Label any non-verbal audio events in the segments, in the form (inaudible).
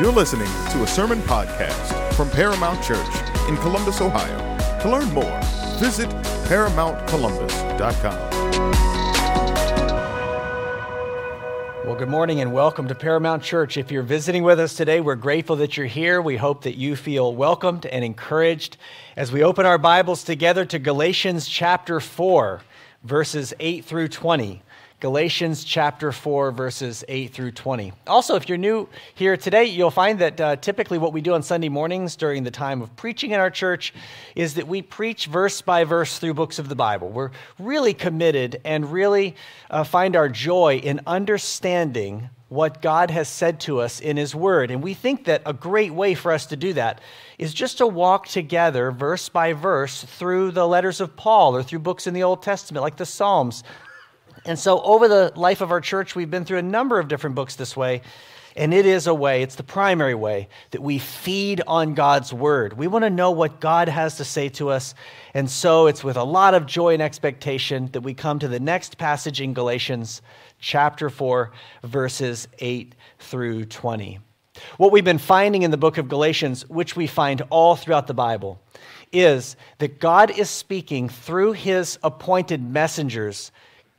You're listening to a sermon podcast from Paramount Church in Columbus, Ohio. To learn more, visit ParamountColumbus.com. Well, good morning and welcome to Paramount Church. If you're visiting with us today, we're grateful that you're here. We hope that you feel welcomed and encouraged as we open our Bibles together to Galatians chapter 4, verses 8 through 20. Galatians chapter 4, verses 8 through 20. Also, if you're new here today, you'll find that uh, typically what we do on Sunday mornings during the time of preaching in our church is that we preach verse by verse through books of the Bible. We're really committed and really uh, find our joy in understanding what God has said to us in His Word. And we think that a great way for us to do that is just to walk together, verse by verse, through the letters of Paul or through books in the Old Testament, like the Psalms and so, over the life of our church, we've been through a number of different books this way. And it is a way, it's the primary way that we feed on God's word. We want to know what God has to say to us. And so it's with a lot of joy and expectation that we come to the next passage in Galatians chapter 4, verses 8 through 20. What we've been finding in the book of Galatians, which we find all throughout the Bible, is that God is speaking through his appointed messengers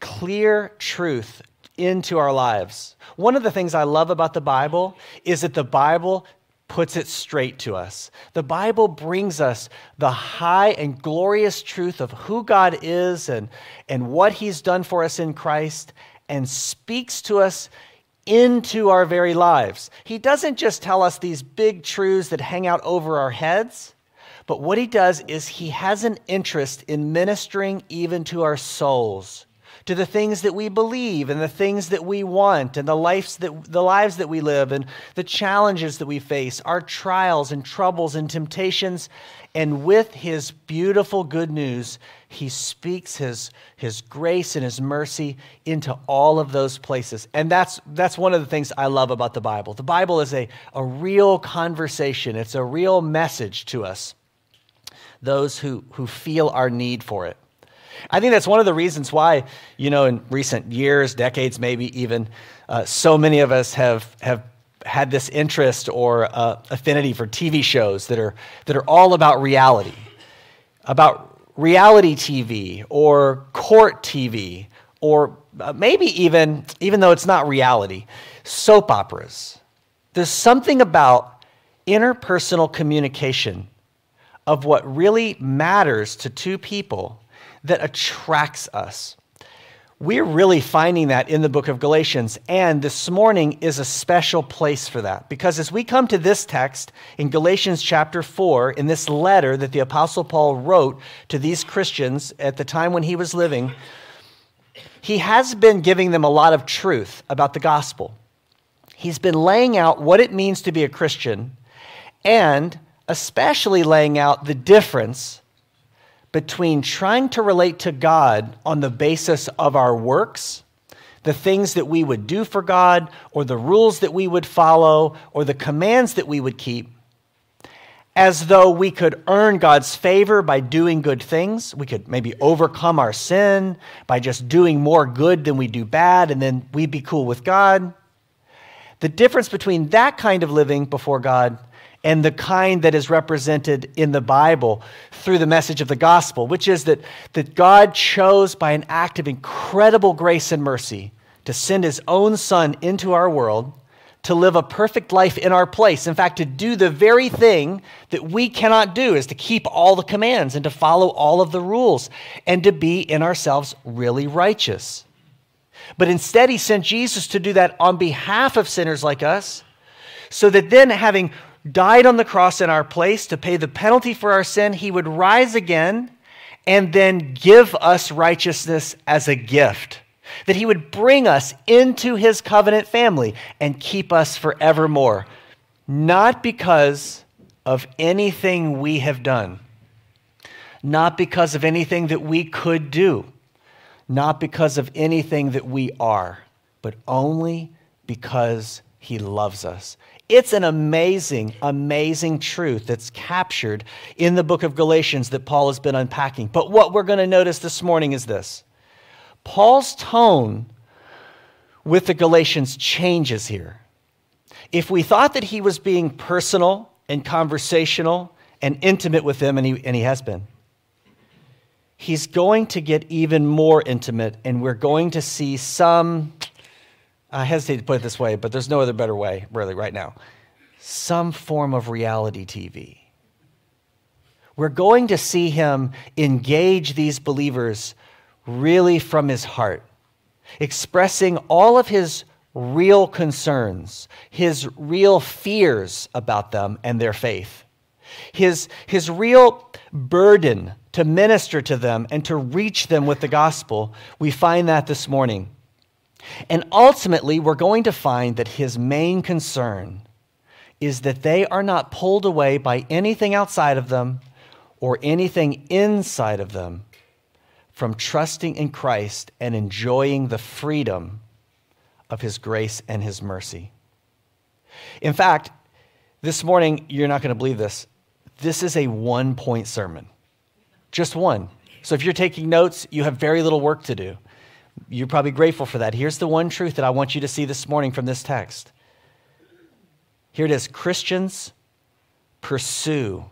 clear truth into our lives. One of the things I love about the Bible is that the Bible puts it straight to us. The Bible brings us the high and glorious truth of who God is and, and what He's done for us in Christ and speaks to us into our very lives. He doesn't just tell us these big truths that hang out over our heads, but what He does is He has an interest in ministering even to our souls to the things that we believe and the things that we want and the lives that, the lives that we live and the challenges that we face, our trials and troubles and temptations. And with his beautiful good news, he speaks his, his grace and his mercy into all of those places. And that's, that's one of the things I love about the Bible. The Bible is a, a real conversation, it's a real message to us, those who, who feel our need for it. I think that's one of the reasons why, you know, in recent years, decades, maybe even, uh, so many of us have, have had this interest or uh, affinity for TV shows that are, that are all about reality, about reality TV or court TV, or uh, maybe even, even though it's not reality, soap operas. There's something about interpersonal communication of what really matters to two people that attracts us. We're really finding that in the book of Galatians, and this morning is a special place for that. Because as we come to this text in Galatians chapter 4, in this letter that the Apostle Paul wrote to these Christians at the time when he was living, he has been giving them a lot of truth about the gospel. He's been laying out what it means to be a Christian, and especially laying out the difference between trying to relate to God on the basis of our works, the things that we would do for God, or the rules that we would follow, or the commands that we would keep, as though we could earn God's favor by doing good things. We could maybe overcome our sin by just doing more good than we do bad, and then we'd be cool with God. The difference between that kind of living before God and the kind that is represented in the Bible through the message of the gospel, which is that, that God chose by an act of incredible grace and mercy to send his own son into our world to live a perfect life in our place. In fact, to do the very thing that we cannot do is to keep all the commands and to follow all of the rules and to be in ourselves really righteous. But instead, he sent Jesus to do that on behalf of sinners like us, so that then, having died on the cross in our place to pay the penalty for our sin, he would rise again and then give us righteousness as a gift. That he would bring us into his covenant family and keep us forevermore. Not because of anything we have done, not because of anything that we could do, not because of anything that we are, but only because he loves us it's an amazing, amazing truth that's captured in the book of Galatians that Paul has been unpacking. But what we're going to notice this morning is this Paul's tone with the Galatians changes here. if we thought that he was being personal and conversational and intimate with them, and he, and he has been, he's going to get even more intimate, and we're going to see some. I hesitate to put it this way, but there's no other better way, really, right now. Some form of reality TV. We're going to see him engage these believers really from his heart, expressing all of his real concerns, his real fears about them and their faith, his, his real burden to minister to them and to reach them with the gospel. We find that this morning. And ultimately, we're going to find that his main concern is that they are not pulled away by anything outside of them or anything inside of them from trusting in Christ and enjoying the freedom of his grace and his mercy. In fact, this morning, you're not going to believe this. This is a one point sermon, just one. So if you're taking notes, you have very little work to do. You're probably grateful for that. Here's the one truth that I want you to see this morning from this text. Here it is Christians pursue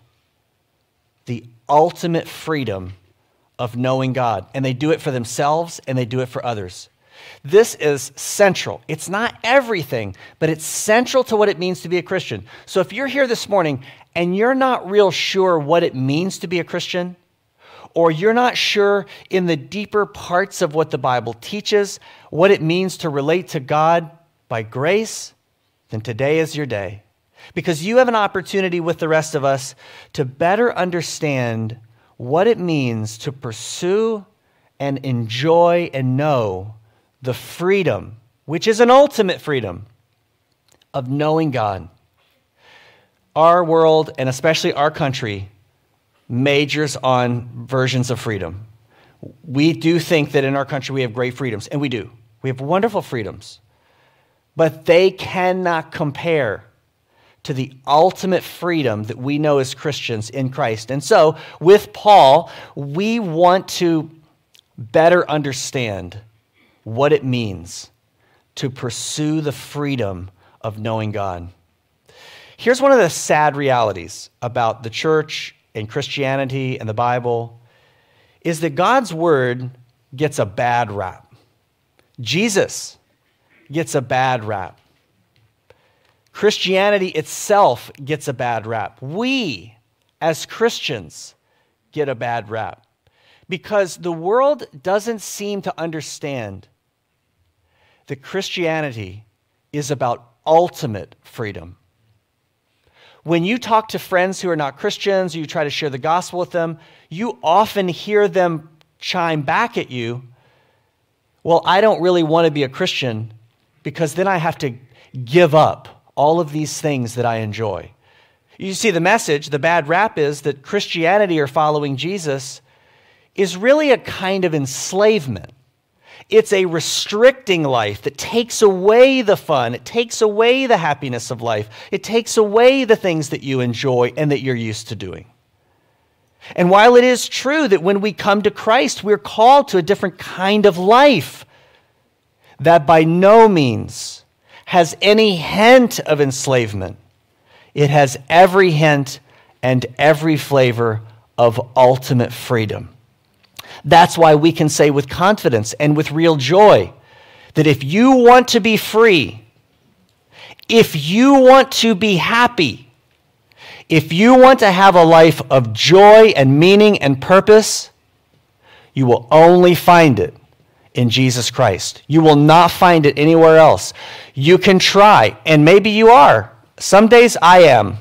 the ultimate freedom of knowing God, and they do it for themselves and they do it for others. This is central. It's not everything, but it's central to what it means to be a Christian. So if you're here this morning and you're not real sure what it means to be a Christian, or you're not sure in the deeper parts of what the Bible teaches, what it means to relate to God by grace, then today is your day. Because you have an opportunity with the rest of us to better understand what it means to pursue and enjoy and know the freedom, which is an ultimate freedom, of knowing God. Our world, and especially our country, majors on versions of freedom. We do think that in our country we have great freedoms, and we do. We have wonderful freedoms. But they cannot compare to the ultimate freedom that we know as Christians in Christ. And so, with Paul, we want to better understand what it means to pursue the freedom of knowing God. Here's one of the sad realities about the church and Christianity and the Bible is that God's word gets a bad rap. Jesus gets a bad rap. Christianity itself gets a bad rap. We, as Christians, get a bad rap because the world doesn't seem to understand that Christianity is about ultimate freedom. When you talk to friends who are not Christians, you try to share the gospel with them, you often hear them chime back at you, Well, I don't really want to be a Christian because then I have to give up all of these things that I enjoy. You see, the message, the bad rap is that Christianity or following Jesus is really a kind of enslavement. It's a restricting life that takes away the fun. It takes away the happiness of life. It takes away the things that you enjoy and that you're used to doing. And while it is true that when we come to Christ, we're called to a different kind of life, that by no means has any hint of enslavement. It has every hint and every flavor of ultimate freedom. That's why we can say with confidence and with real joy that if you want to be free, if you want to be happy, if you want to have a life of joy and meaning and purpose, you will only find it in Jesus Christ. You will not find it anywhere else. You can try, and maybe you are. Some days I am.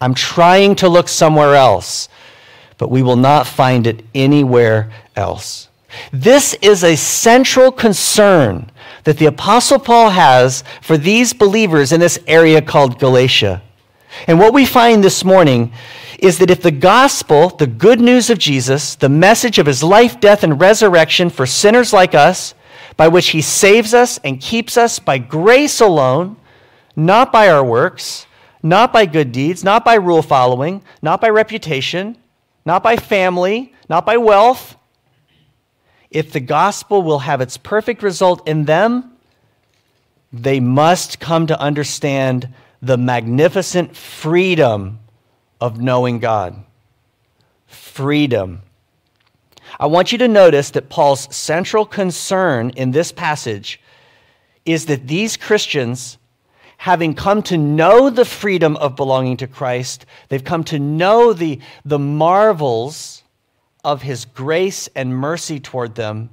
I'm trying to look somewhere else but we will not find it anywhere else. This is a central concern that the Apostle Paul has for these believers in this area called Galatia. And what we find this morning is that if the gospel, the good news of Jesus, the message of his life, death, and resurrection for sinners like us, by which he saves us and keeps us by grace alone, not by our works, not by good deeds, not by rule following, not by reputation, not by family, not by wealth. If the gospel will have its perfect result in them, they must come to understand the magnificent freedom of knowing God. Freedom. I want you to notice that Paul's central concern in this passage is that these Christians, having come to know the freedom of belonging to Christ, they've come to know the, the marvels of his grace and mercy toward them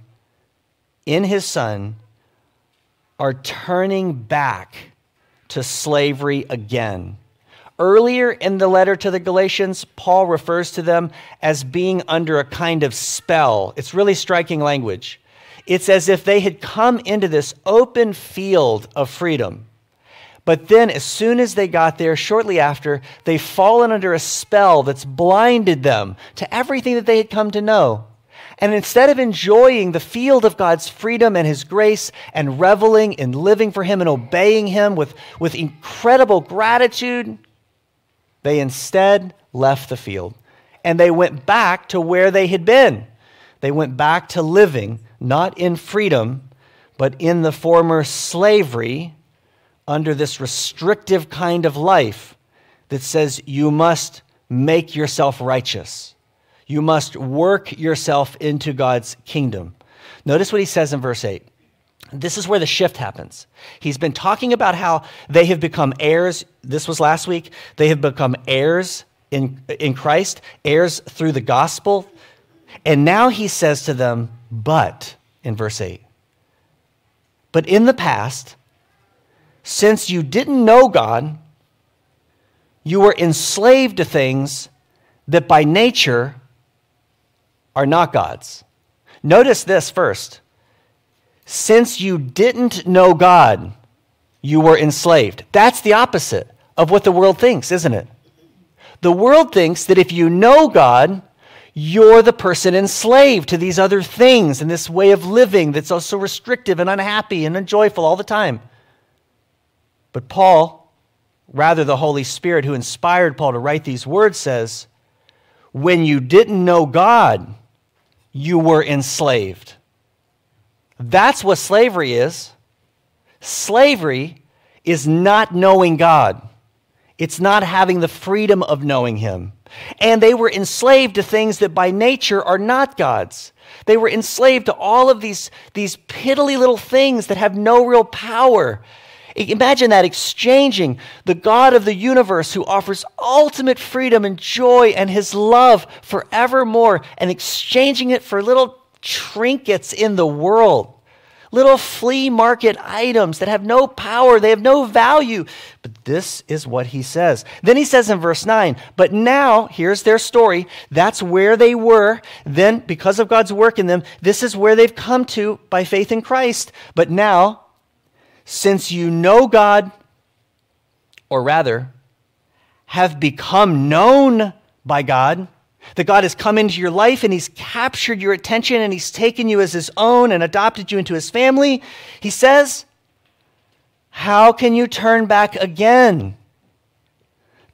in his Son, are turning back to slavery again. Earlier in the letter to the Galatians, Paul refers to them as being under a kind of spell. It's really striking language. It's as if they had come into this open field of freedom. But then, as soon as they got there, shortly after, they've fallen under a spell that's blinded them to everything that they had come to know. And instead of enjoying the field of God's freedom and His grace and reveling in living for Him and obeying Him with, with incredible gratitude, they instead left the field and they went back to where they had been. They went back to living not in freedom, but in the former slavery under this restrictive kind of life that says you must make yourself righteous. You must work yourself into God's kingdom. Notice what he says in verse 8. This is where the shift happens. He's been talking about how they have become heirs. This was last week. They have become heirs in, in Christ, heirs through the gospel. And now he says to them, but, in verse 8, but in the past, since you didn't know God, you were enslaved to things that by nature are not God's. Notice this first. Since you didn't know God, you were enslaved. That's the opposite of what the world thinks, isn't it? The world thinks that if you know God, you're the person enslaved to these other things and this way of living that's also restrictive and unhappy and unjoyful all the time. But Paul, rather the Holy Spirit who inspired Paul to write these words, says, When you didn't know God, you were enslaved. That's what slavery is. Slavery is not knowing God, it's not having the freedom of knowing Him. And they were enslaved to things that by nature are not God's. They were enslaved to all of these, these piddly little things that have no real power. Imagine that exchanging the God of the universe who offers ultimate freedom and joy and his love forevermore and exchanging it for little trinkets in the world little flea market items that have no power, they have no value. But this is what he says. Then he says in verse 9, but now, here's their story. That's where they were. Then, because of God's work in them, this is where they've come to by faith in Christ. But now, since you know God, or rather, have become known by God, that God has come into your life and He's captured your attention and He's taken you as His own and adopted you into His family. He says, How can you turn back again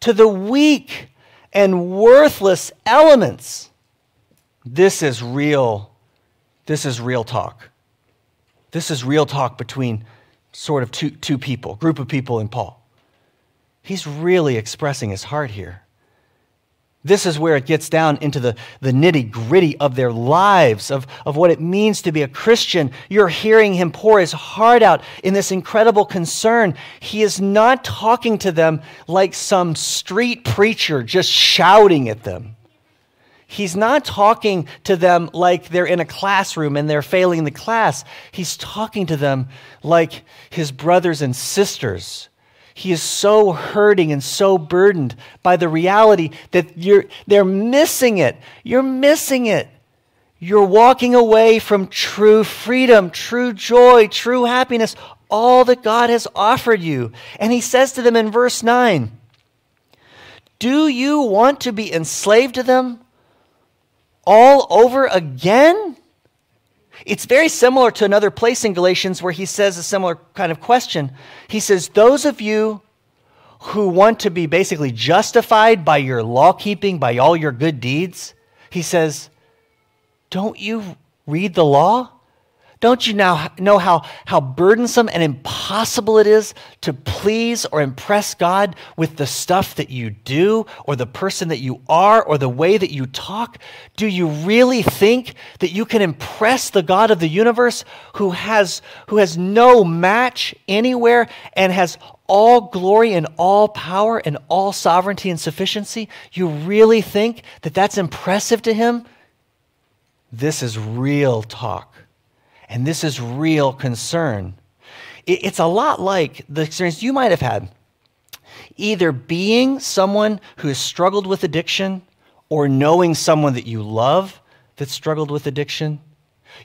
to the weak and worthless elements? This is real. This is real talk. This is real talk between sort of two, two people, group of people in Paul. He's really expressing his heart here. This is where it gets down into the, the nitty gritty of their lives, of, of what it means to be a Christian. You're hearing him pour his heart out in this incredible concern. He is not talking to them like some street preacher just shouting at them. He's not talking to them like they're in a classroom and they're failing the class. He's talking to them like his brothers and sisters he is so hurting and so burdened by the reality that you're, they're missing it. You're missing it. You're walking away from true freedom, true joy, true happiness, all that God has offered you. And he says to them in verse 9 Do you want to be enslaved to them all over again? It's very similar to another place in Galatians where he says a similar kind of question. He says, Those of you who want to be basically justified by your law keeping, by all your good deeds, he says, Don't you read the law? Don't you now know how, how burdensome and impossible it is to please or impress God with the stuff that you do, or the person that you are, or the way that you talk? Do you really think that you can impress the God of the universe who has, who has no match anywhere and has all glory and all power and all sovereignty and sufficiency? You really think that that's impressive to him? This is real talk. And this is real concern. It's a lot like the experience you might have had. Either being someone who has struggled with addiction or knowing someone that you love that struggled with addiction.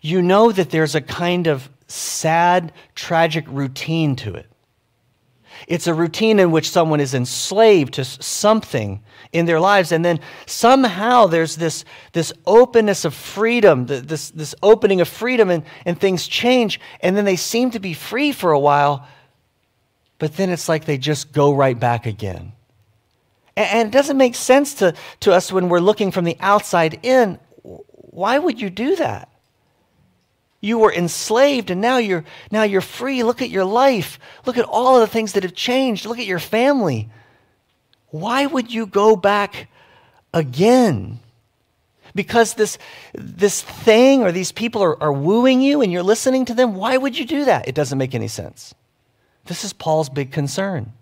You know that there's a kind of sad, tragic routine to it. It's a routine in which someone is enslaved to something in their lives. And then somehow there's this, this openness of freedom, this, this opening of freedom, and, and things change. And then they seem to be free for a while, but then it's like they just go right back again. And, and it doesn't make sense to, to us when we're looking from the outside in. Why would you do that? You were enslaved and now you're now you're free. Look at your life. Look at all of the things that have changed. Look at your family. Why would you go back again? Because this, this thing or these people are, are wooing you and you're listening to them, why would you do that? It doesn't make any sense. This is Paul's big concern.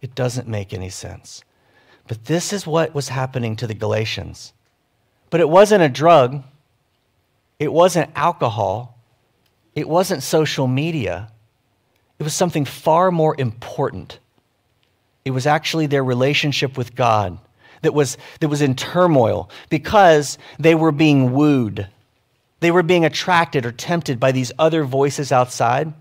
It doesn't make any sense. But this is what was happening to the Galatians. But it wasn't a drug, it wasn't alcohol, it wasn't social media. It was something far more important. It was actually their relationship with God that was, that was in turmoil because they were being wooed. They were being attracted or tempted by these other voices outside.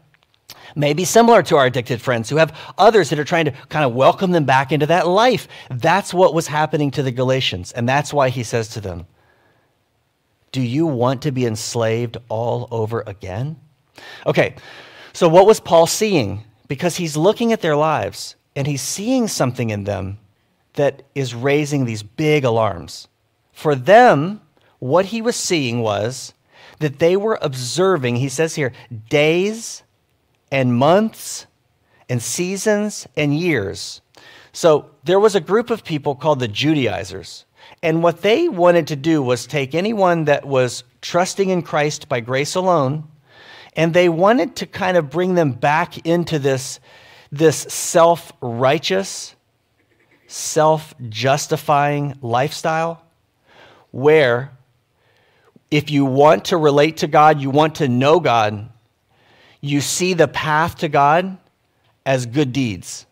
Maybe similar to our addicted friends who have others that are trying to kind of welcome them back into that life. That's what was happening to the Galatians. And that's why he says to them, Do you want to be enslaved all over again? Okay, so what was Paul seeing? Because he's looking at their lives and he's seeing something in them that is raising these big alarms. For them, what he was seeing was that they were observing, he says here, days and months and seasons and years. So there was a group of people called the Judaizers. And what they wanted to do was take anyone that was trusting in Christ by grace alone, and they wanted to kind of bring them back into this this self righteous, self justifying lifestyle where if you want to relate to God, you want to know God, you see the path to God as good deeds.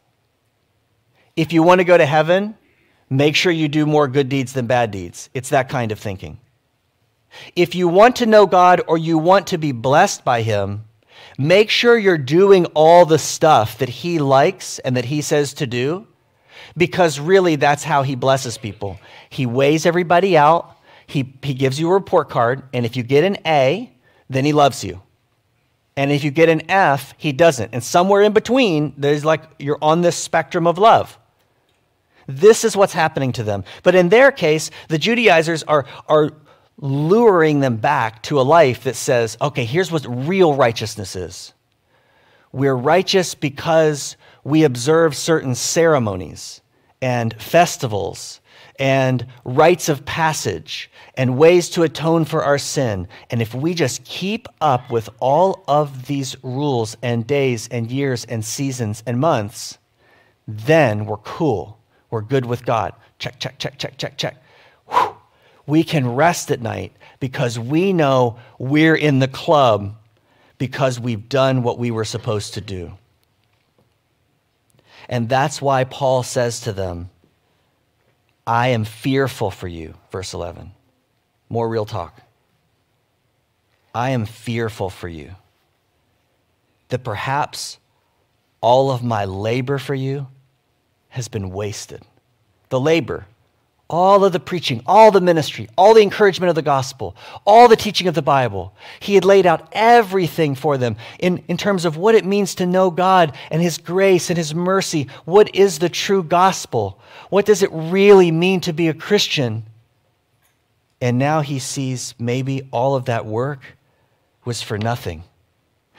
If you want to go to heaven, make sure you do more good deeds than bad deeds. It's that kind of thinking. If you want to know God or you want to be blessed by Him, Make sure you're doing all the stuff that He likes and that He says to do, because really that's how He blesses people. He weighs everybody out, He, he gives you a report card, and if you get an A, then He loves you. And if you get an F, He doesn't. And somewhere in between, there's like you're on this spectrum of love. This is what's happening to them. But in their case, the Judaizers are, are luring them back to a life that says, okay, here's what real righteousness is. We're righteous because we observe certain ceremonies and festivals and rites of passage and ways to atone for our sin. And if we just keep up with all of these rules and days and years and seasons and months, then we're cool. We're good with God. Check, check, check, check, check, check. Whew we can rest at night because we know we're in the club because we've done what we were supposed to do. And that's why Paul says to them, I am fearful for you, verse 11. More real talk. I am fearful for you that perhaps all of my labor for you has been wasted. The labor, all of the preaching, all the ministry, all the encouragement of the gospel, all the teaching of the Bible. He had laid out everything for them in, in terms of what it means to know God and His grace and His mercy. What is the true gospel? What does it really mean to be a Christian? And now he sees maybe all of that work was for nothing.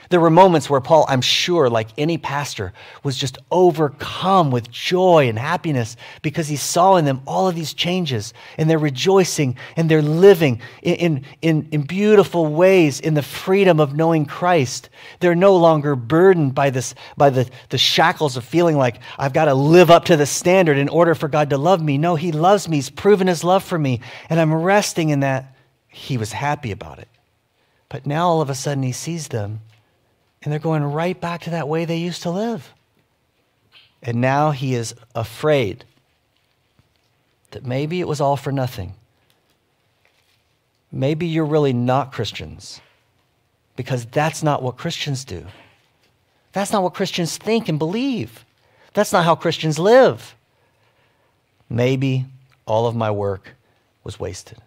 There were moments where Paul, I'm sure, like any pastor, was just overcome with joy and happiness because he saw in them all of these changes and they're rejoicing and they're living in, in, in beautiful ways in the freedom of knowing Christ. They're no longer burdened by, this, by the, the shackles of feeling like I've got to live up to the standard in order for God to love me. No, he loves me. He's proven his love for me. And I'm resting in that. He was happy about it. But now all of a sudden he sees them and they're going right back to that way they used to live. And now he is afraid that maybe it was all for nothing. Maybe you're really not Christians because that's not what Christians do. That's not what Christians think and believe. That's not how Christians live. Maybe all of my work was wasted.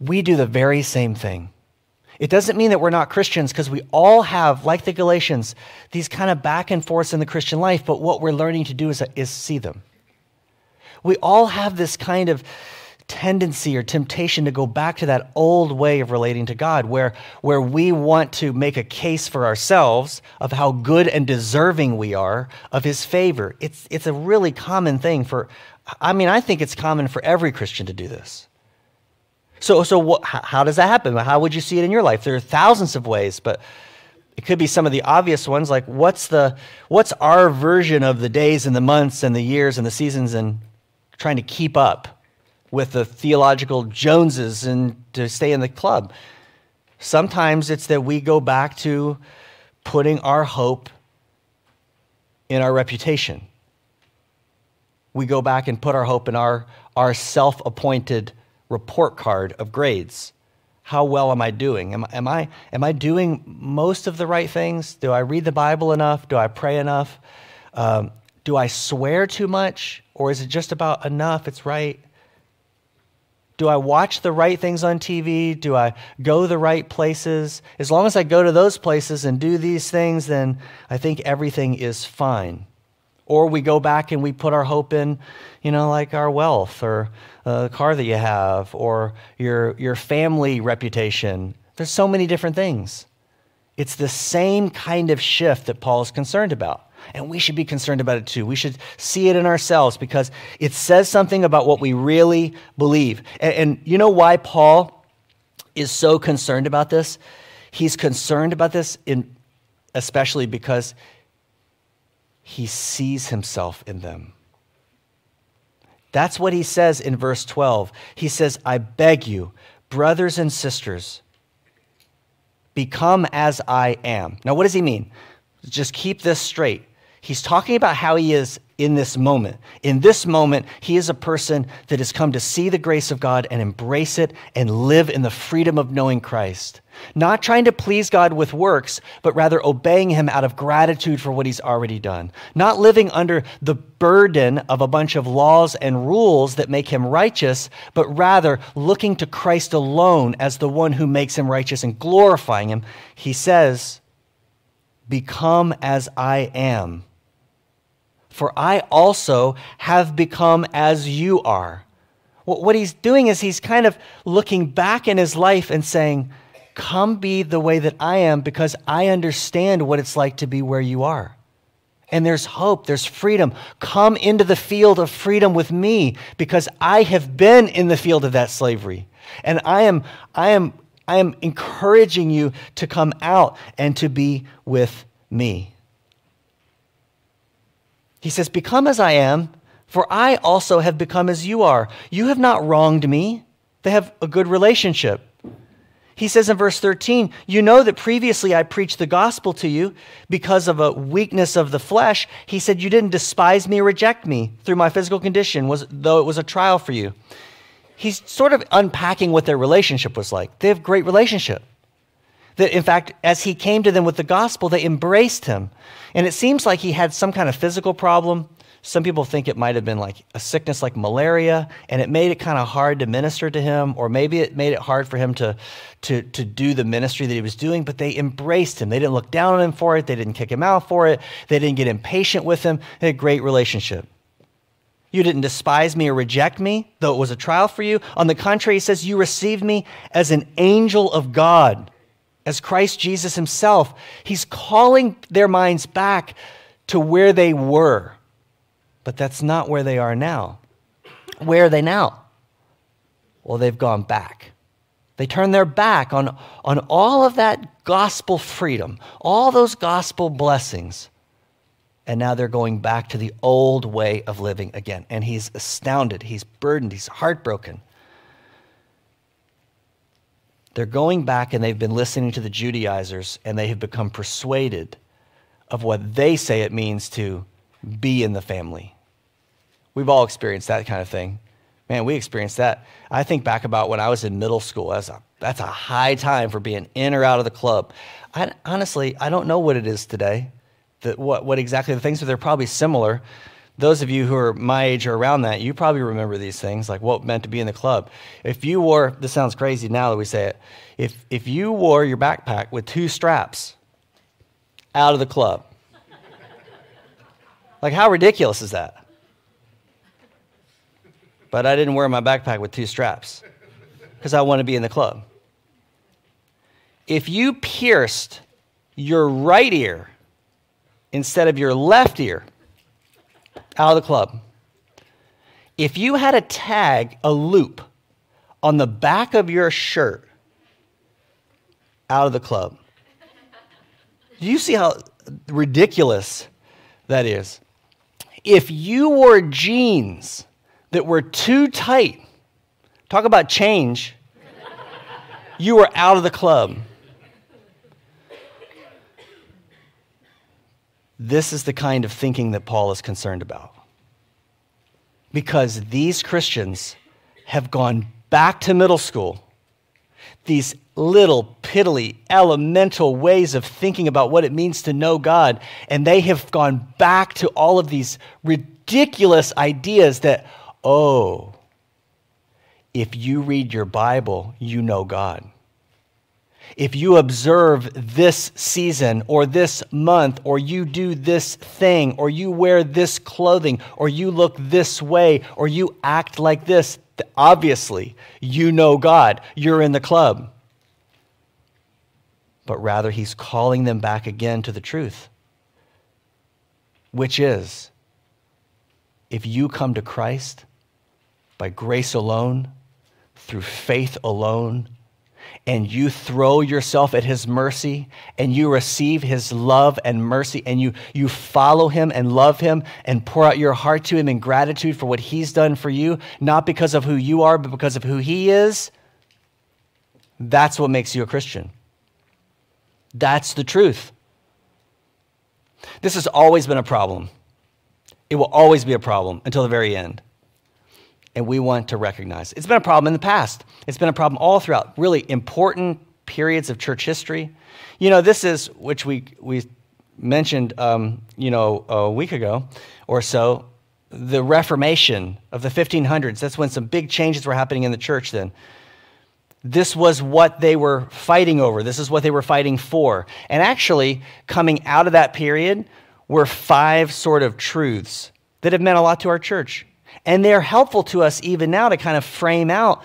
We do the very same thing. It doesn't mean that we're not Christians because we all have, like the Galatians, these kind of back and forths in the Christian life, but what we're learning to do is, is see them. We all have this kind of tendency or temptation to go back to that old way of relating to God, where, where we want to make a case for ourselves of how good and deserving we are of His favor. It's, it's a really common thing for, I mean, I think it's common for every Christian to do this. So, so what, how does that happen? How would you see it in your life? There are thousands of ways, but it could be some of the obvious ones, like what's the what's our version of the days and the months and the years and the seasons and trying to keep up with the theological Joneses and to stay in the club. Sometimes it's that we go back to putting our hope in our reputation. We go back and put our hope in our, our self appointed report card of grades. How well am I doing? Am, am, I, am I doing most of the right things? Do I read the Bible enough? Do I pray enough? Um, do I swear too much? Or is it just about enough? It's right. Do I watch the right things on TV? Do I go the right places? As long as I go to those places and do these things, then I think everything is fine. Or we go back and we put our hope in, you know, like our wealth or uh, the car that you have or your, your family reputation. There's so many different things. It's the same kind of shift that Paul is concerned about. And we should be concerned about it too. We should see it in ourselves because it says something about what we really believe. And, and you know why Paul is so concerned about this? He's concerned about this in, especially because he sees himself in them. That's what he says in verse 12. He says, I beg you, brothers and sisters, become as I am. Now, what does he mean? Just keep this straight. He's talking about how he is in this moment. In this moment, he is a person that has come to see the grace of God and embrace it and live in the freedom of knowing Christ. Not trying to please God with works, but rather obeying him out of gratitude for what he's already done. Not living under the burden of a bunch of laws and rules that make him righteous, but rather looking to Christ alone as the one who makes him righteous and glorifying him. He says, Become as I am for I also have become as you are. What he's doing is he's kind of looking back in his life and saying, Come be the way that I am because I understand what it's like to be where you are. And there's hope, there's freedom. Come into the field of freedom with me because I have been in the field of that slavery. And I am, I am, I am encouraging you to come out and to be with me. He says, Become as I am, for I also have become as you are. You have not wronged me. They have a good relationship. He says in verse 13, You know that previously I preached the gospel to you because of a weakness of the flesh. He said, You didn't despise me or reject me through my physical condition, was, though it was a trial for you. He's sort of unpacking what their relationship was like. They have great relationship. That in fact, as he came to them with the gospel, they embraced him. And it seems like he had some kind of physical problem. Some people think it might have been like a sickness like malaria, and it made it kind of hard to minister to him, or maybe it made it hard for him to, to, to do the ministry that he was doing, but they embraced him. They didn't look down on him for it, they didn't kick him out for it, they didn't get impatient with him. They had a great relationship. You didn't despise me or reject me, though it was a trial for you. On the contrary, he says, You received me as an angel of God, as Christ Jesus himself. He's calling their minds back to where they were. But that's not where they are now. Where are they now? Well, they've gone back. They turned their back on, on all of that gospel freedom, all those gospel blessings and now they're going back to the old way of living again. And he's astounded, he's burdened, he's heartbroken. They're going back and they've been listening to the Judaizers and they have become persuaded of what they say it means to be in the family. We've all experienced that kind of thing. Man, we experienced that. I think back about when I was in middle school. That's a, that's a high time for being in or out of the club. I, honestly, I don't know what it is today the, what, what exactly the things are. They're probably similar. Those of you who are my age or around that, you probably remember these things, like what meant to be in the club. If you wore, this sounds crazy now that we say it, if, if you wore your backpack with two straps out of the club, like how ridiculous is that? But I didn't wear my backpack with two straps because I want to be in the club. If you pierced your right ear instead of your left ear out of the club. If you had a tag, a loop on the back of your shirt out of the club, do you see how ridiculous that is? If you wore jeans that were too tight, talk about change, you were out of the club. This is the kind of thinking that Paul is concerned about. Because these Christians have gone back to middle school, these little piddly elemental ways of thinking about what it means to know God, and they have gone back to all of these ridiculous ideas that, oh, if you read your Bible, you know God if you observe this season or this month, or you do this thing, or you wear this clothing, or you look this way, or you act like this, obviously you know God. You're in the club. But rather, he's calling them back again to the truth, which is if you come to Christ by grace alone, through faith alone, and you throw yourself at his mercy and you receive his love and mercy and you, you follow him and love him and pour out your heart to him in gratitude for what he's done for you, not because of who you are, but because of who he is, that's what makes you a Christian. That's the truth. This has always been a problem. It will always be a problem until the very end and we want to recognize. It's been a problem in the past. It's been a problem all throughout really important periods of church history. You know, this is which we we mentioned, um, you know, a week ago or so, the Reformation of the 1500s. That's when some big changes were happening in the church. Then, this was what they were fighting over. This is what they were fighting for. And actually, coming out of that period were five sort of truths that have meant a lot to our church. And they're helpful to us even now to kind of frame out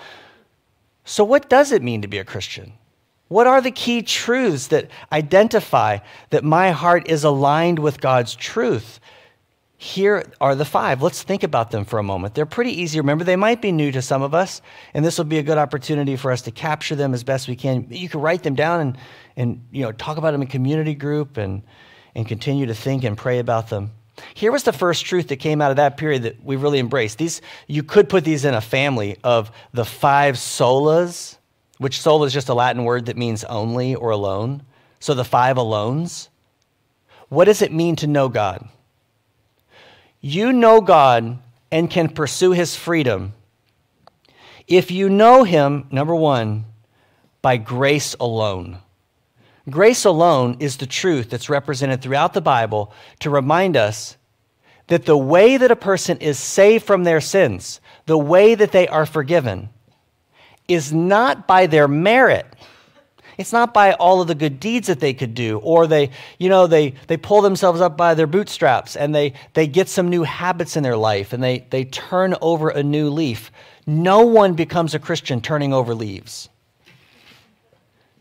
so, what does it mean to be a Christian? What are the key truths that identify that my heart is aligned with God's truth? Here are the five. Let's think about them for a moment. They're pretty easy. Remember, they might be new to some of us, and this will be a good opportunity for us to capture them as best we can. You can write them down and, and you know, talk about them in community group and, and continue to think and pray about them. Here was the first truth that came out of that period that we really embraced. These, you could put these in a family of the five solas, which sola is just a Latin word that means only or alone. So the five alones. What does it mean to know God? You know God and can pursue his freedom if you know him, number one, by grace alone. Grace alone is the truth that's represented throughout the Bible to remind us that the way that a person is saved from their sins, the way that they are forgiven, is not by their merit. It's not by all of the good deeds that they could do, or they, you know, they, they pull themselves up by their bootstraps and they, they get some new habits in their life and they, they turn over a new leaf. No one becomes a Christian turning over leaves.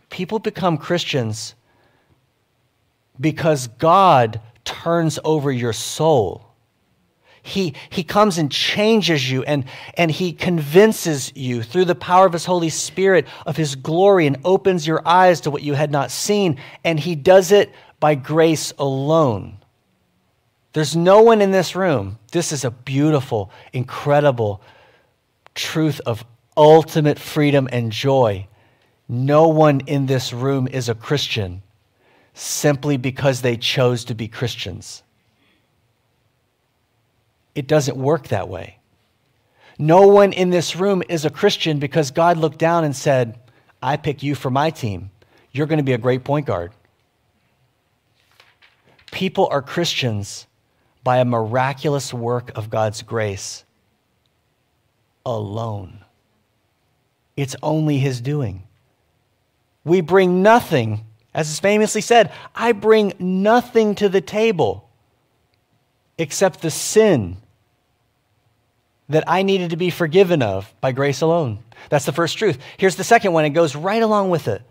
People become Christians because God turns over your soul. He, he comes and changes you and, and he convinces you through the power of his Holy Spirit of his glory and opens your eyes to what you had not seen. And he does it by grace alone. There's no one in this room. This is a beautiful, incredible truth of ultimate freedom and joy. No one in this room is a Christian simply because they chose to be Christians. It doesn't work that way. No one in this room is a Christian because God looked down and said, I pick you for my team. You're going to be a great point guard. People are Christians by a miraculous work of God's grace alone. It's only His doing. We bring nothing, as is famously said, I bring nothing to the table except the sin that I needed to be forgiven of by grace alone. That's the first truth. Here's the second one, it goes right along with it.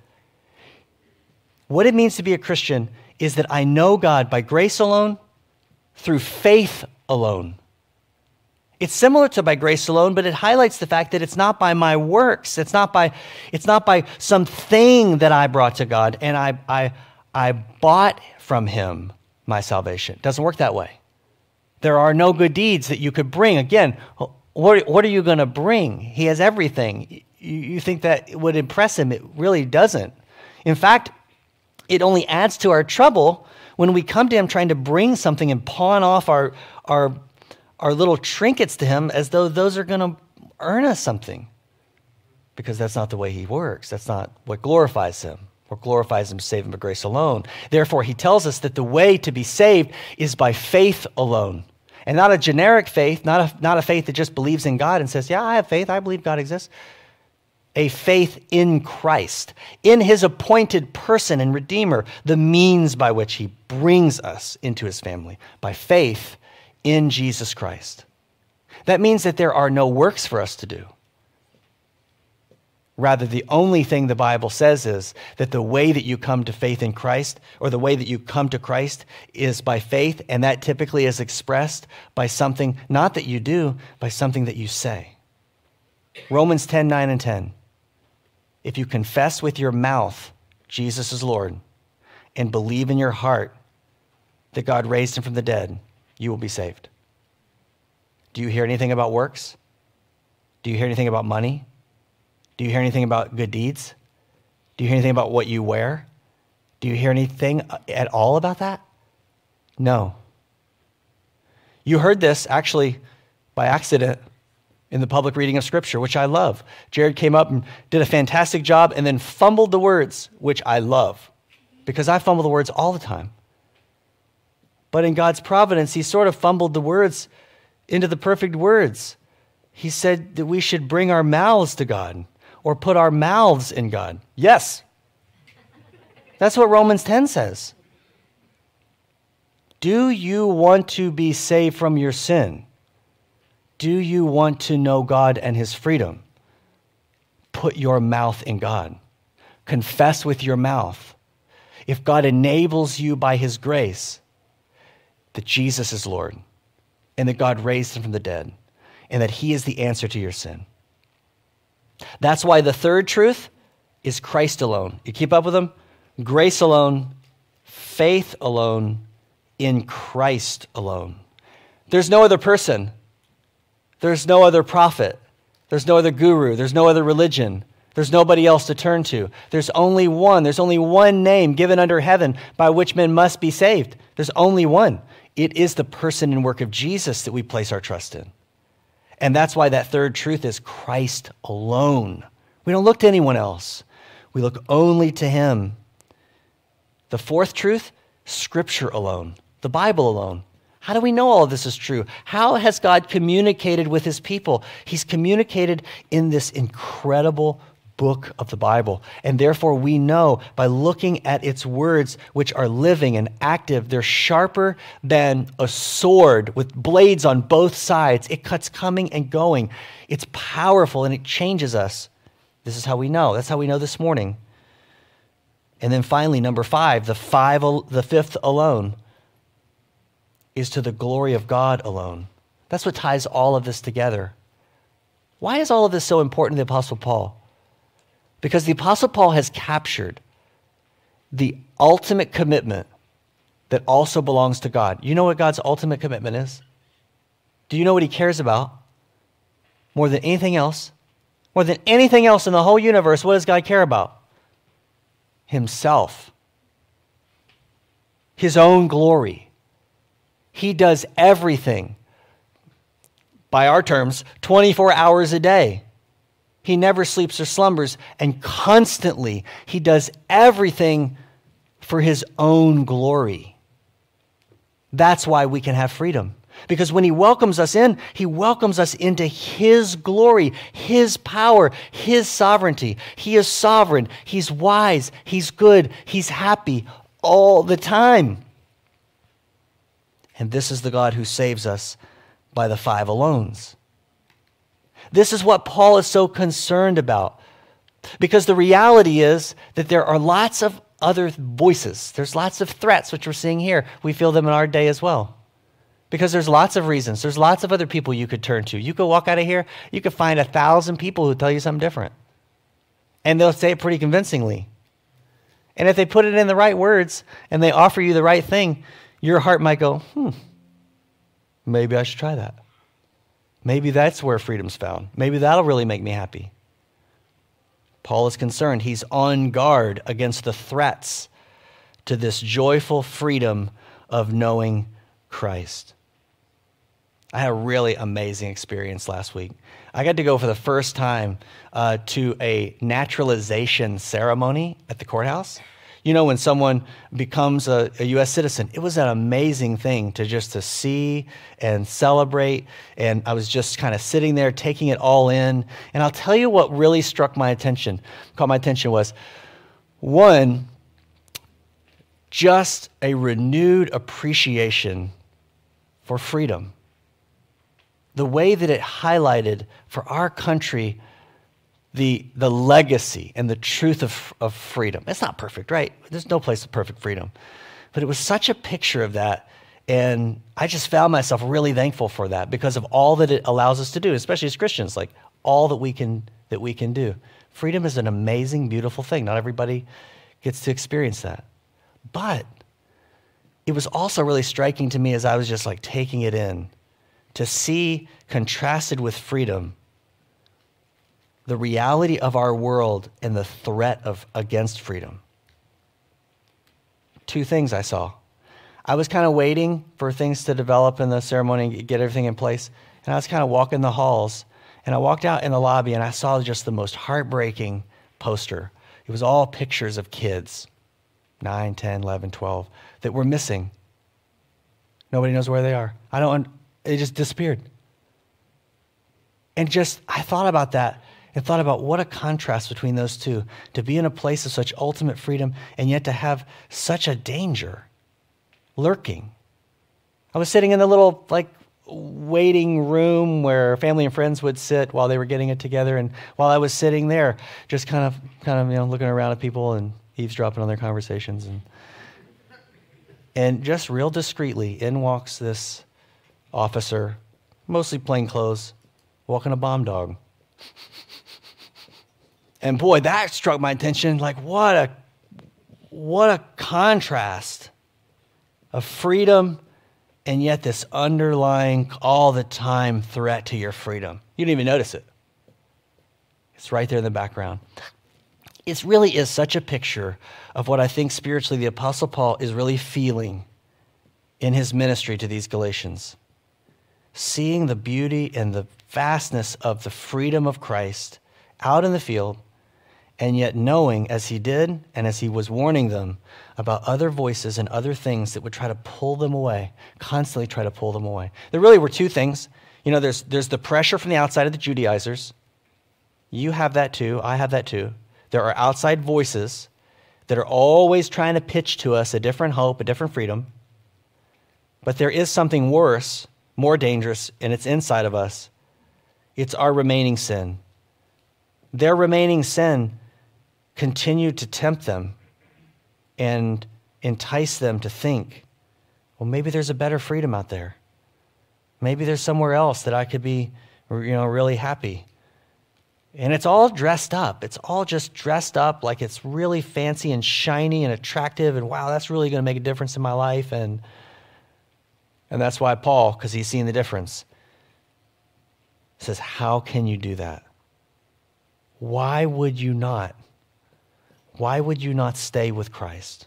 What it means to be a Christian is that I know God by grace alone, through faith alone. It's similar to by grace alone, but it highlights the fact that it's not by my works. It's not by, it's not by something that I brought to God and I, I, I bought from Him my salvation. It doesn't work that way. There are no good deeds that you could bring. Again, what, what are you going to bring? He has everything. You, you think that would impress him? It really doesn't. In fact, it only adds to our trouble when we come to him trying to bring something and pawn off our, our, our little trinkets to him as though those are going to earn us something. Because that's not the way he works. That's not what glorifies him or glorifies him, him by grace alone. Therefore, he tells us that the way to be saved is by faith alone. And not a generic faith, not a, not a faith that just believes in God and says, Yeah, I have faith, I believe God exists. A faith in Christ, in his appointed person and Redeemer, the means by which he brings us into his family, by faith in Jesus Christ. That means that there are no works for us to do. Rather, the only thing the Bible says is that the way that you come to faith in Christ, or the way that you come to Christ, is by faith, and that typically is expressed by something, not that you do, by something that you say. Romans 10 9 and 10. If you confess with your mouth Jesus is Lord and believe in your heart that God raised him from the dead, you will be saved. Do you hear anything about works? Do you hear anything about money? Do you hear anything about good deeds? Do you hear anything about what you wear? Do you hear anything uh, at all about that? No. You heard this actually by accident in the public reading of Scripture, which I love. Jared came up and did a fantastic job and then fumbled the words, which I love because I fumble the words all the time. But in God's providence, He sort of fumbled the words into the perfect words. He said that we should bring our mouths to God or put our mouths in God? Yes. That's what Romans 10 says. Do you want to be saved from your sin? Do you want to know God and his freedom? Put your mouth in God. Confess with your mouth. If God enables you by his grace that Jesus is Lord and that God raised him from the dead and that he is the answer to your sin, that's why the third truth is Christ alone. You keep up with them? Grace alone, faith alone, in Christ alone. There's no other person. There's no other prophet. There's no other guru. There's no other religion. There's nobody else to turn to. There's only one. There's only one name given under heaven by which men must be saved. There's only one. It is the person and work of Jesus that we place our trust in. And that's why that third truth is Christ alone. We don't look to anyone else, we look only to Him. The fourth truth, Scripture alone, the Bible alone. How do we know all of this is true? How has God communicated with his people? He's communicated in this incredible book of the Bible. And therefore, we know by looking at its words, which are living and active, they're sharper than a sword with blades on both sides. It cuts coming and going. It's powerful and it changes us. This is how we know. That's how we know this morning. And then finally, number five, the, five, the fifth alone is to the glory of God alone. That's what ties all of this together. Why is all of this so important to the Apostle Paul? Because the Apostle Paul has captured the ultimate commitment that also belongs to God. You know what God's ultimate commitment is? Do you know what he cares about? More than anything else? More than anything else in the whole universe, what does God care about? Himself, His own glory. He does everything, by our terms, 24 hours a day. He never sleeps or slumbers, and constantly he does everything for his own glory. That's why we can have freedom. Because when he welcomes us in, he welcomes us into his glory, his power, his sovereignty. He is sovereign, he's wise, he's good, he's happy all the time. And this is the God who saves us by the five alones. This is what Paul is so concerned about. Because the reality is that there are lots of other voices. There's lots of threats, which we're seeing here. We feel them in our day as well. Because there's lots of reasons. There's lots of other people you could turn to. You could walk out of here, you could find a thousand people who tell you something different. And they'll say it pretty convincingly. And if they put it in the right words and they offer you the right thing, your heart might go, hmm, maybe I should try that. Maybe that's where freedom's found. Maybe that'll really make me happy. Paul is concerned. He's on guard against the threats to this joyful freedom of knowing Christ. I had a really amazing experience last week. I got to go for the first time uh, to a naturalization ceremony at the courthouse. You know, when someone becomes a, a, U.S. citizen, it was an amazing thing to just to see and celebrate. And I was just kind of sitting there taking it all in. And I'll tell you what really struck my attention, caught my attention was one, just a renewed appreciation for freedom. The way that it highlighted for our country the, the legacy and the truth of, of freedom. It's not perfect, right? There's no place of perfect freedom. But it was such a picture of that. And I just found myself really thankful for that because of all that it allows us to do, especially as Christians, like all that we can, that we can do. Freedom is an amazing, beautiful thing. Not everybody gets to experience that. But it was also really striking to me as I was just like taking it in to see contrasted with freedom the reality of our world and the threat of against freedom. Two things I saw. I was kind of waiting for things to develop in the ceremony and get everything in place. And I was kind of walking the halls. And I walked out in the lobby and I saw just the most heartbreaking poster. It was all pictures of kids 9, 10, 11, 12 that were missing. Nobody knows where they are. I don't, it just disappeared. And just, I thought about that and thought about what a contrast between those two to be in a place of such ultimate freedom and yet to have such a danger lurking. I was sitting in the little, like, waiting room where family and friends would sit while they were getting it together and while i was sitting there just kind of kind of you know looking around at people and eavesdropping on their conversations and and just real discreetly in walks this officer mostly plain clothes walking a bomb dog (laughs) and boy, that struck my attention. Like, what a what a contrast of freedom and yet this underlying all the time threat to your freedom. You didn't even notice it. It's right there in the background. It really is such a picture of what I think spiritually the Apostle Paul is really feeling in his ministry to these Galatians. Seeing the beauty and the vastness of the freedom of Christ out in the field and yet knowing as he did and as he was warning them about other voices and other things that would try to pull them away, constantly try to pull them away. There really were two things. You know, there's, there's the pressure from the outside of the Judaizers, You have that too. I have that too. There are outside voices that are always trying to pitch to us a different hope, a different freedom. But there is something worse, more dangerous, and it's inside of us. It's our remaining sin. Their remaining sin continued to tempt them and entice them to think, well, maybe there's a better freedom out there. Maybe there's somewhere else that I could be, you know, really happy. And it's all dressed up. It's all just dressed up like it's really fancy and shiny and attractive and wow, that's really going to make a difference in my life and and that's why Paul, because he's seen the difference, says, How can you do that? Why would you not? Why would you not stay with Christ?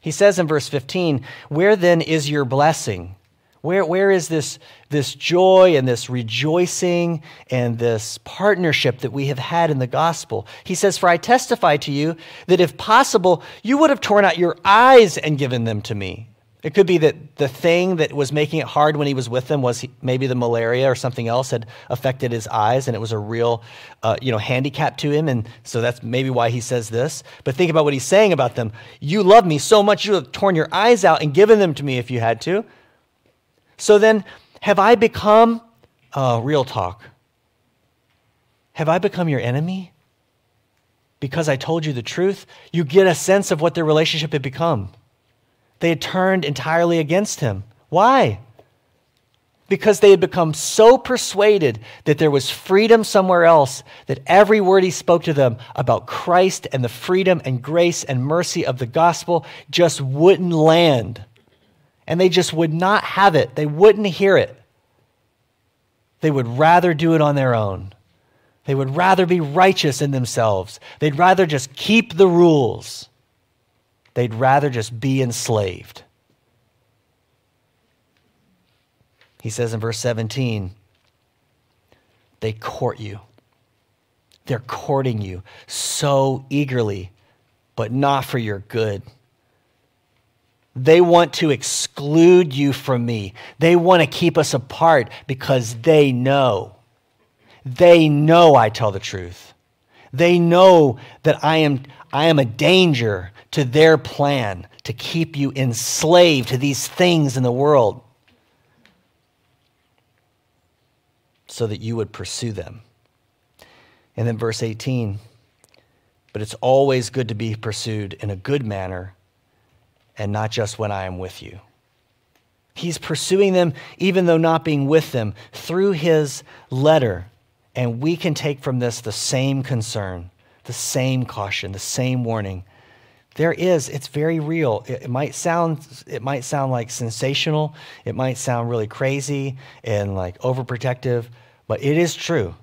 He says in verse 15, Where then is your blessing? Where, where is this, this joy and this rejoicing and this partnership that we have had in the gospel? He says, For I testify to you that if possible, you would have torn out your eyes and given them to me. It could be that the thing that was making it hard when he was with them was he, maybe the malaria or something else had affected his eyes, and it was a real, uh, you know, handicap to him. And so that's maybe why he says this. But think about what he's saying about them. You love me so much, you have torn your eyes out and given them to me if you had to. So then, have I become, uh, real talk, have I become your enemy? Because I told you the truth? You get a sense of what their relationship had become. They had turned entirely against him. Why? Because they had become so persuaded that there was freedom somewhere else that every word he spoke to them about Christ and the freedom and grace and mercy of the gospel just wouldn't land. And they just would not have it, they wouldn't hear it. They would rather do it on their own. They would rather be righteous in themselves. They'd rather just keep the rules. They'd rather just be enslaved. He says in verse 17, they court you. They're courting you so eagerly, but not for your good. They want to exclude you from me. They want to keep us apart because they know. They know I tell the truth. They know that I am, I am a danger to their plan to keep you enslaved to these things in the world so that you would pursue them. And then verse 18 but it's always good to be pursued in a good manner and not just when I am with you. He's pursuing them even though not being with them through his letter. And we can take from this the same concern, the same caution, the same warning. There is it's very real. It, it, might sound it might sound like sensational. It might sound really crazy and like overprotective but it is true.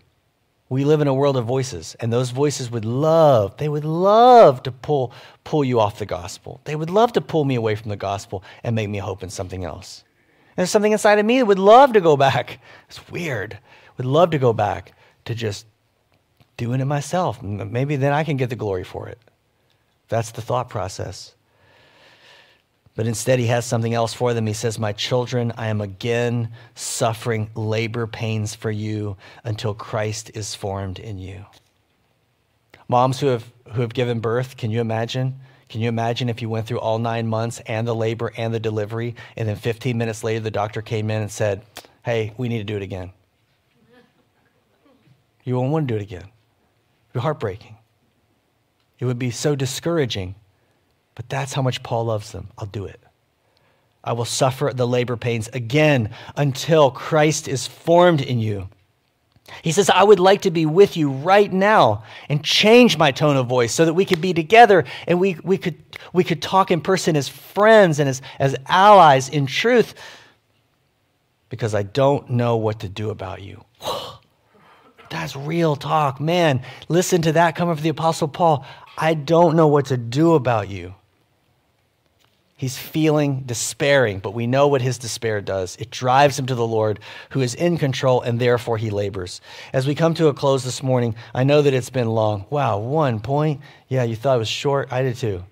We live in a world of voices and those voices would love they would love to pull pull you off the gospel. They would love to pull me away from the gospel and make me hope in something else. And there's something inside of me that would love to go back. It's weird. Would love to go back to just doing it myself maybe then i can get the glory for it that's the thought process. But instead, he has something else for them. He says, My children, I am again suffering labor pains for you until Christ is formed in you. Moms who have, who have given birth, can you imagine? Can you imagine if you went through all nine months and the labor and the delivery, and then 15 minutes later the doctor came in and said, Hey, we need to do it again? You won't want to do it again. Be heartbreaking. It would be so discouraging. But that's how much Paul loves them. I'll do it. I will suffer the labor pains again until Christ is formed in you. He says, I would like to be with you right now and change my tone of voice so that we could be together and we, we, could, we could talk in person as friends and as, as allies in truth because I don't know what to do about you. (sighs) That's real talk. Man, listen to that coming from the Apostle Paul. I don't know what to do about you. He's feeling despairing, but we know what his despair does. It drives him to the Lord, who is in control, and therefore he labors. As we come to a close this morning, I know that it's been long. Wow, one point? Yeah, you thought it was short? I did too.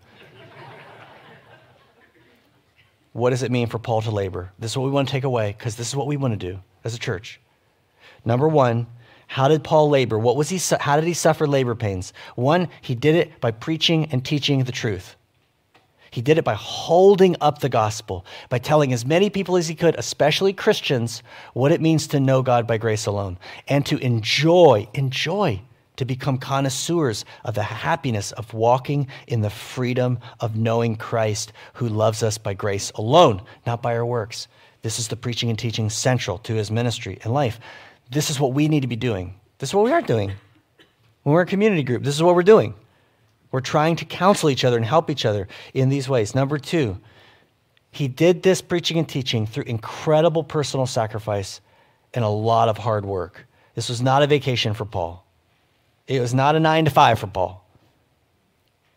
what does it mean for Paul to labor? This is what we want to take away, because this is what we want to do as a church. Number one, How did Paul labor? What was he how did he suffer labor pains? One, he did it by preaching and teaching the truth. He did it by holding up the gospel, by telling as many people as he could, especially Christians, what it means to know God by grace alone and to enjoy, enjoy, to become connoisseurs of the happiness of walking in the freedom of knowing Christ who loves us by grace alone, not by our works. This is the preaching and teaching central to his ministry and life. This is what we need to be doing. This is what we aren't doing. When we're a community group, this is what we're doing. We're trying to counsel each other and help each other in these ways. Number two, he did this preaching and teaching through incredible personal sacrifice and a lot of hard work. This was not a vacation for Paul, it was not a nine to five for Paul.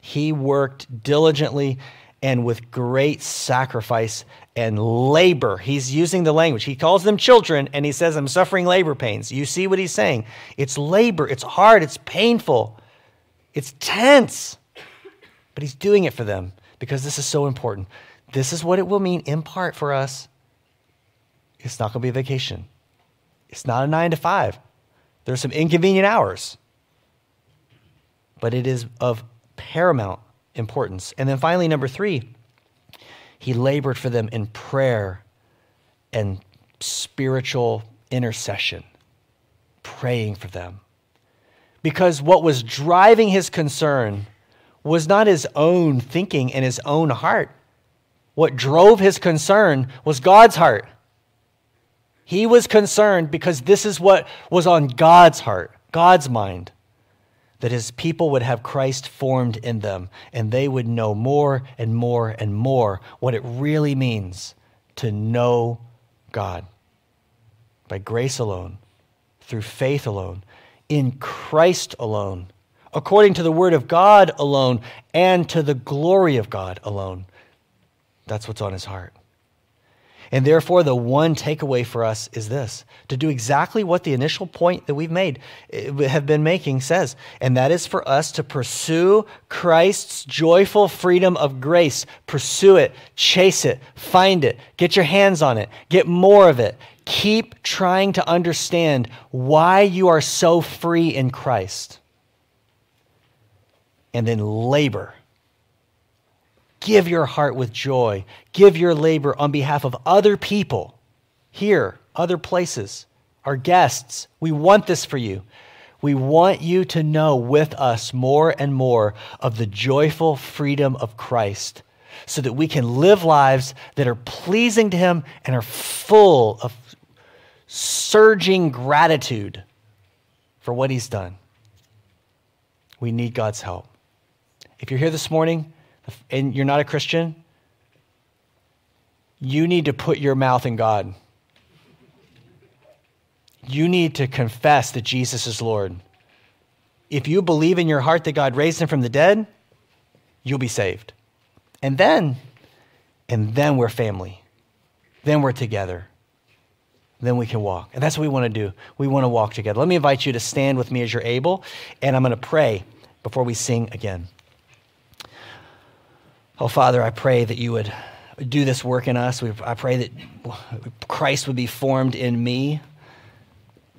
He worked diligently and with great sacrifice and labor. He's using the language. He calls them children and he says, I'm suffering labor pains. You see what he's saying? It's labor, it's hard, it's painful, it's tense. But he's doing it for them because this is so important. This is what it will mean in part for us. It's not going to be a vacation, it's not a nine to five. There's some inconvenient hours, but it is of paramount importance. And then finally, number three, he labored for them in prayer and spiritual intercession, praying for them. Because what was driving his concern was not his own thinking and his own heart. What drove his concern was God's heart. He was concerned because this is what was on God's heart, God's mind that his people would have Christ formed in them, and they would know more and more and more what it really means to know God by grace alone, through faith alone, in Christ alone, according to the word of God alone, and to the glory of God alone. That's what's on his heart. And therefore, the one takeaway for us is this to do exactly what the initial point that we've made, eh, have been making says, and that is for us to pursue Christ's joyful freedom of grace. Pursue it, chase it, find it, get your hands on it, get more of it. Keep trying to understand why you are so free in Christ. And then labor Give your heart with joy. Give your labor on behalf of other people here, other places, our guests. We want this for you. We want you to know with us more and more of the joyful freedom of Christ so that we can live lives that are pleasing to Him and are full of surging gratitude for what He's done. We need God's help. If you're here this morning, and you're not a Christian, you need to put your mouth in God. You need to confess that Jesus is Lord. If you believe in your heart that God raised him from the dead, you'll be saved. And then, and then we're family. Then we're together. Then we can walk. And that's what we want to do. We want to walk together. Let me invite you to stand with me as you're able, and I'm going to pray before we sing again. Oh, Father, I pray that you would do this work in us. I pray that Christ would be formed in me,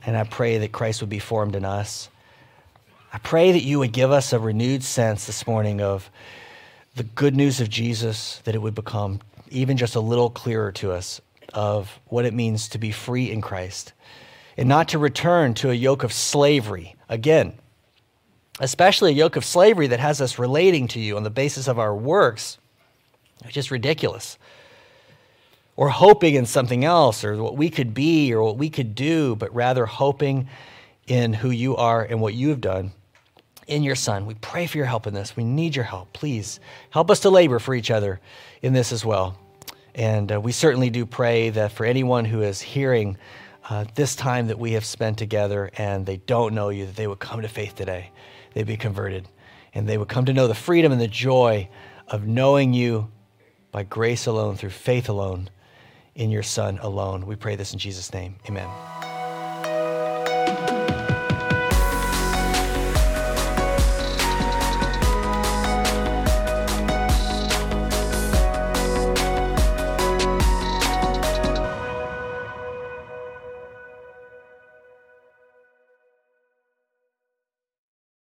and I pray that Christ would be formed in us. I pray that you would give us a renewed sense this morning of the good news of Jesus, that it would become even just a little clearer to us of what it means to be free in Christ and not to return to a yoke of slavery again especially a yoke of slavery that has us relating to you on the basis of our works, it's just ridiculous. Or hoping in something else, or what we could be, or what we could do, but rather hoping in who you are and what you have done in your Son. We pray for your help in this. We need your help. Please help us to labor for each other in this as well. And uh, we certainly do pray that for anyone who is hearing uh, this time that we have spent together and they don't know you, that they would come to faith today they'd be converted. And they would come to know the freedom and the joy of knowing you by grace alone, through faith alone, in your Son alone. We pray this in Jesus' name. Amen.